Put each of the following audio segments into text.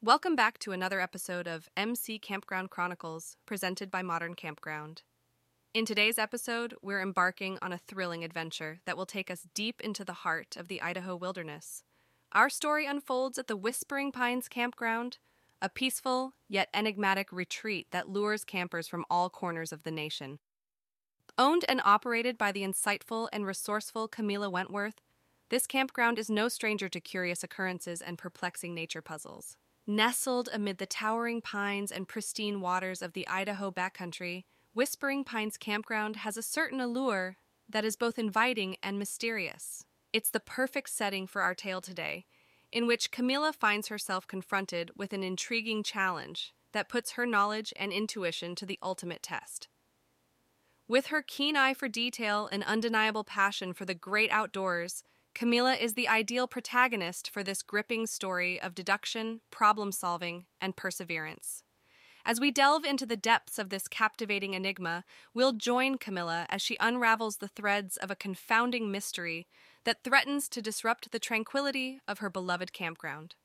Welcome back to another episode of MC Campground Chronicles, presented by Modern Campground. In today's episode, we're embarking on a thrilling adventure that will take us deep into the heart of the Idaho wilderness. Our story unfolds at the Whispering Pines Campground, a peaceful yet enigmatic retreat that lures campers from all corners of the nation. Owned and operated by the insightful and resourceful Camila Wentworth, this campground is no stranger to curious occurrences and perplexing nature puzzles. Nestled amid the towering pines and pristine waters of the Idaho backcountry, Whispering Pines Campground has a certain allure that is both inviting and mysterious. It's the perfect setting for our tale today, in which Camila finds herself confronted with an intriguing challenge that puts her knowledge and intuition to the ultimate test. With her keen eye for detail and undeniable passion for the great outdoors, Camila is the ideal protagonist for this gripping story of deduction, problem solving, and perseverance. As we delve into the depths of this captivating enigma, we'll join Camila as she unravels the threads of a confounding mystery that threatens to disrupt the tranquility of her beloved campground.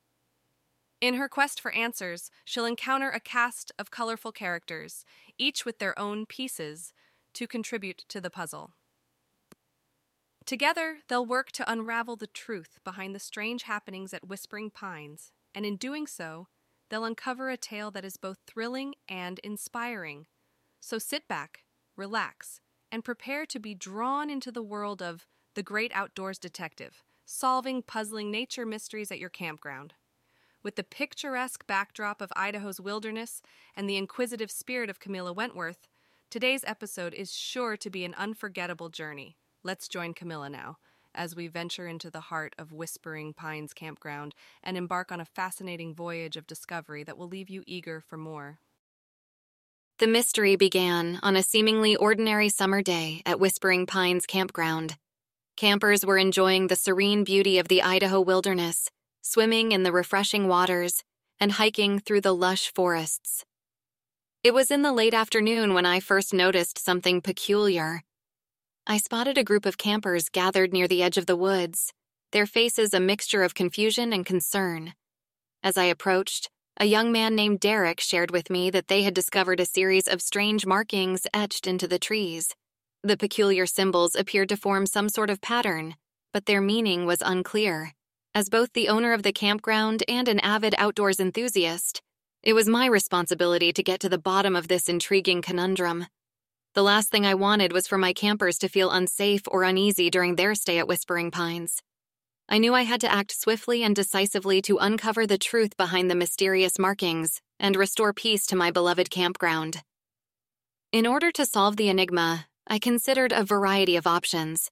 In her quest for answers, she'll encounter a cast of colorful characters, each with their own pieces, to contribute to the puzzle. Together, they'll work to unravel the truth behind the strange happenings at Whispering Pines, and in doing so, they'll uncover a tale that is both thrilling and inspiring. So sit back, relax, and prepare to be drawn into the world of the great outdoors detective, solving puzzling nature mysteries at your campground. With the picturesque backdrop of Idaho's wilderness and the inquisitive spirit of Camila Wentworth, today's episode is sure to be an unforgettable journey. Let's join Camila now as we venture into the heart of Whispering Pines Campground and embark on a fascinating voyage of discovery that will leave you eager for more. The mystery began on a seemingly ordinary summer day at Whispering Pines Campground. Campers were enjoying the serene beauty of the Idaho wilderness, swimming in the refreshing waters, and hiking through the lush forests. It was in the late afternoon when I first noticed something peculiar. I spotted a group of campers gathered near the edge of the woods, their faces a mixture of confusion and concern. As I approached, a young man named Derek shared with me that they had discovered a series of strange markings etched into the trees. The peculiar symbols appeared to form some sort of pattern, but their meaning was unclear. As both the owner of the campground and an avid outdoors enthusiast, it was my responsibility to get to the bottom of this intriguing conundrum. The last thing I wanted was for my campers to feel unsafe or uneasy during their stay at Whispering Pines. I knew I had to act swiftly and decisively to uncover the truth behind the mysterious markings and restore peace to my beloved campground. In order to solve the enigma, I considered a variety of options.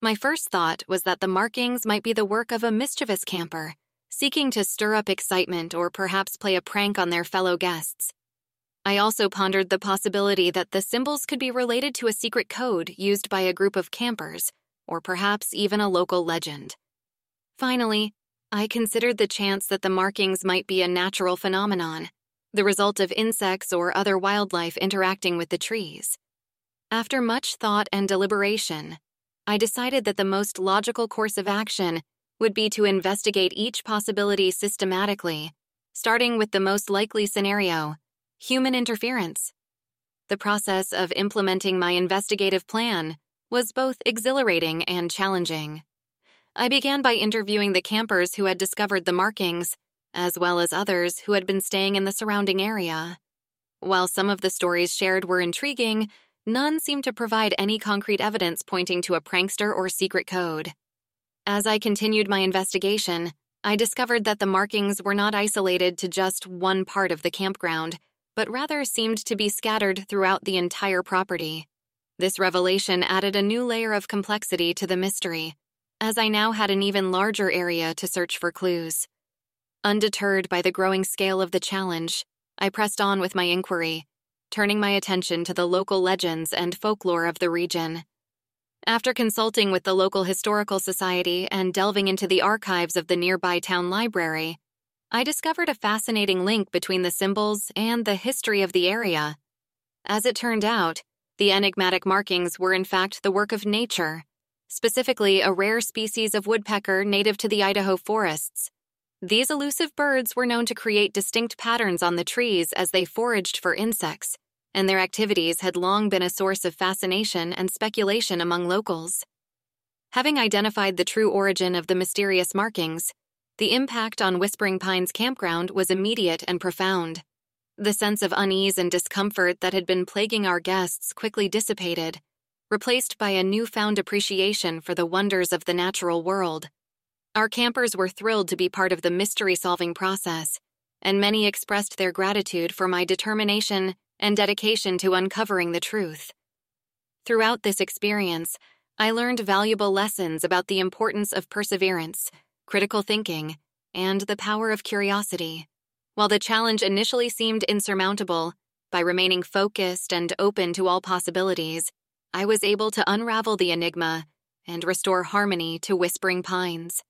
My first thought was that the markings might be the work of a mischievous camper, seeking to stir up excitement or perhaps play a prank on their fellow guests. I also pondered the possibility that the symbols could be related to a secret code used by a group of campers, or perhaps even a local legend. Finally, I considered the chance that the markings might be a natural phenomenon, the result of insects or other wildlife interacting with the trees. After much thought and deliberation, I decided that the most logical course of action would be to investigate each possibility systematically, starting with the most likely scenario human interference. The process of implementing my investigative plan was both exhilarating and challenging. I began by interviewing the campers who had discovered the markings, as well as others who had been staying in the surrounding area. While some of the stories shared were intriguing, none seemed to provide any concrete evidence pointing to a prankster or secret code. As I continued my investigation, I discovered that the markings were not isolated to just one part of the campground, but rather seemed to be scattered throughout the entire property. This revelation added a new layer of complexity to the mystery, as I now had an even larger area to search for clues. Undeterred by the growing scale of the challenge, I pressed on with my inquiry, turning my attention to the local legends and folklore of the region. After consulting with the local historical society and delving into the archives of the nearby town library, I discovered a fascinating link between the symbols and the history of the area. As it turned out, the enigmatic markings were in fact the work of nature, specifically a rare species of woodpecker native to the Idaho forests. These elusive birds were known to create distinct patterns on the trees as they foraged for insects, and their activities had long been a source of fascination and speculation among locals. Having identified the true origin of the mysterious markings, the impact on Whispering Pines campground was immediate and profound. The sense of unease and discomfort that had been plaguing our guests quickly dissipated, replaced by a newfound appreciation for the wonders of the natural world. Our campers were thrilled to be part of the mystery solving process, and many expressed their gratitude for my determination and dedication to uncovering the truth. Throughout this experience, I learned valuable lessons about the importance of perseverance, critical thinking, and the power of curiosity. While the challenge initially seemed insurmountable, by remaining focused and open to all possibilities, I was able to unravel the enigma and restore harmony to Whispering Pines.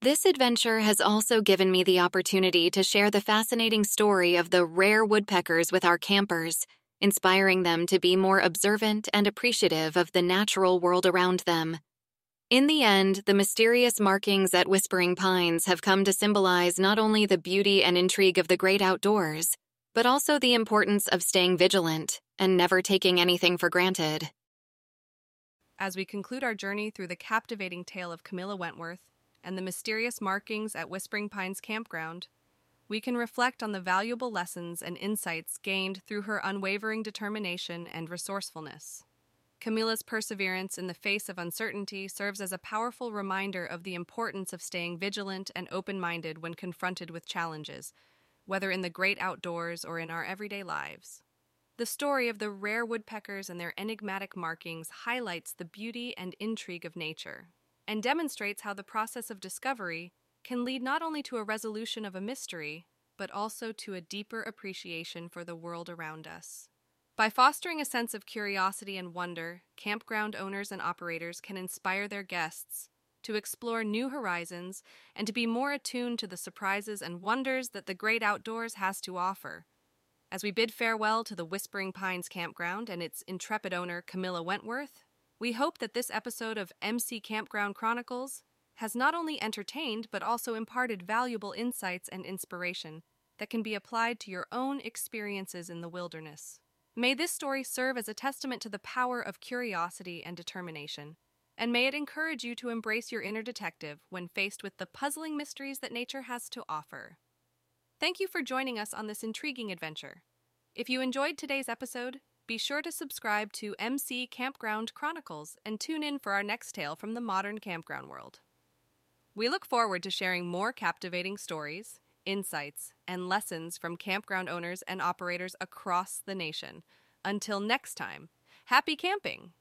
This adventure has also given me the opportunity to share the fascinating story of the rare woodpeckers with our campers inspiring them to be more observant and appreciative of the natural world around them. In the end, the mysterious markings at Whispering Pines have come to symbolize not only the beauty and intrigue of the great outdoors, but also the importance of staying vigilant and never taking anything for granted. As we conclude our journey through the captivating tale of Camila Wentworth and the mysterious markings at Whispering Pines Campground, we can reflect on the valuable lessons and insights gained through her unwavering determination and resourcefulness. Camila's perseverance in the face of uncertainty serves as a powerful reminder of the importance of staying vigilant and open minded when confronted with challenges, whether in the great outdoors or in our everyday lives. The story of the rare woodpeckers and their enigmatic markings highlights the beauty and intrigue of nature and demonstrates how the process of discovery can lead not only to a resolution of a mystery, but also to a deeper appreciation for the world around us. By fostering a sense of curiosity and wonder, campground owners and operators can inspire their guests to explore new horizons and to be more attuned to the surprises and wonders that the great outdoors has to offer. As we bid farewell to the Whispering Pines campground and its intrepid owner, Camila Wentworth, we hope that this episode of MC Campground Chronicles has not only entertained but also imparted valuable insights and inspiration that can be applied to your own experiences in the wilderness. May this story serve as a testament to the power of curiosity and determination, and may it encourage you to embrace your inner detective when faced with the puzzling mysteries that nature has to offer. Thank you for joining us on this intriguing adventure. If you enjoyed today's episode, be sure to subscribe to MC Campground Chronicles and tune in for our next tale from the modern campground world. We look forward to sharing more captivating stories, insights, and lessons from campground owners and operators across the nation. Until next time, happy camping!